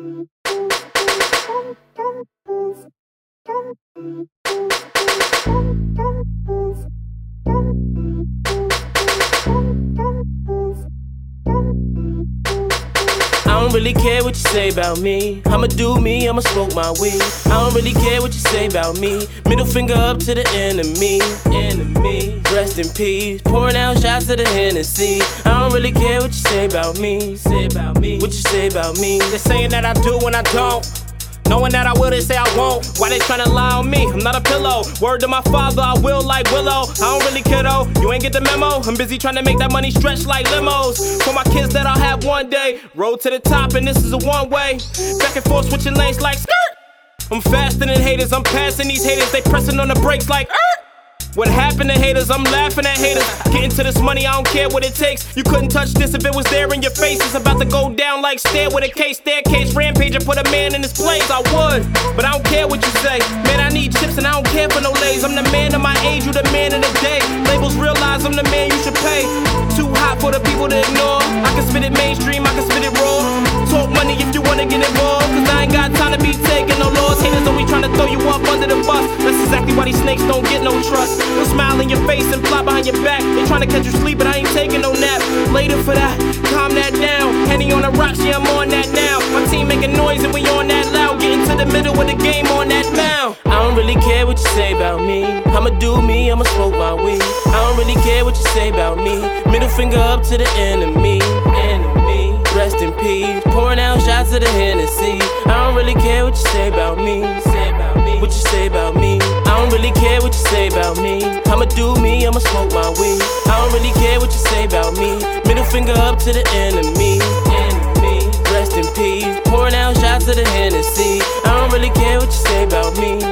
I don't really care what you say about me. I'ma do me, I'ma smoke my weed. I don't really care what you say about me. Middle finger up to the enemy. Enemy. In peace. Pouring out shots of the Hennessy. I don't really care what you say about me. Say about me. What you say about me. They're saying that I do when I don't. Knowing that I will, they say I won't. Why they tryna lie on me? I'm not a pillow. Word to my father, I will like Willow. I don't really care though. You ain't get the memo. I'm busy trying to make that money stretch like limos. For my kids that I'll have one day. Road to the top, and this is a one way. Back and forth, switching lanes like skirt. I'm faster than haters. I'm passing these haters. They pressing on the brakes like er. What happened to haters? I'm laughing at haters. Getting to this money, I don't care what it takes. You couldn't touch this if it was there in your face. It's about to go down like stair with a case, staircase, rampage, and put a man in his place. I would, but I don't care what you say. Man, I need chips and I don't care for no lays. I'm the man of my age, you the man of the day. Labels realize I'm the man you should pay. Too hot for the people to ignore. I can spit it mainstream, I can spit it raw. Talk money if you wanna get involved. Cause I ain't got time to be taking no laws. Haters always trying to throw you up under the bus. Snakes don't get no trust. They'll smile in your face and fly behind your back. They trying to catch you sleep, but I ain't taking no nap. Later for that, calm that down. Henny on the rocks, yeah, I'm on that now. My team making noise and we on that loud. Getting to the middle of the game on that now. I don't really care what you say about me. I'ma do me, I'ma smoke my weed. I don't really care what you say about me. Middle finger up to the enemy. Enemy. Rest in peace. Pouring out shots of the Hennessy. I don't really care what you say about me. Say about me. What you say about care what you say about me. I'ma do me, I'ma smoke my weed. I don't really care what you say about me. Middle finger up to the enemy. Enemy, rest in peace. Pouring out shots of the Hennessy. I don't really care what you say about me.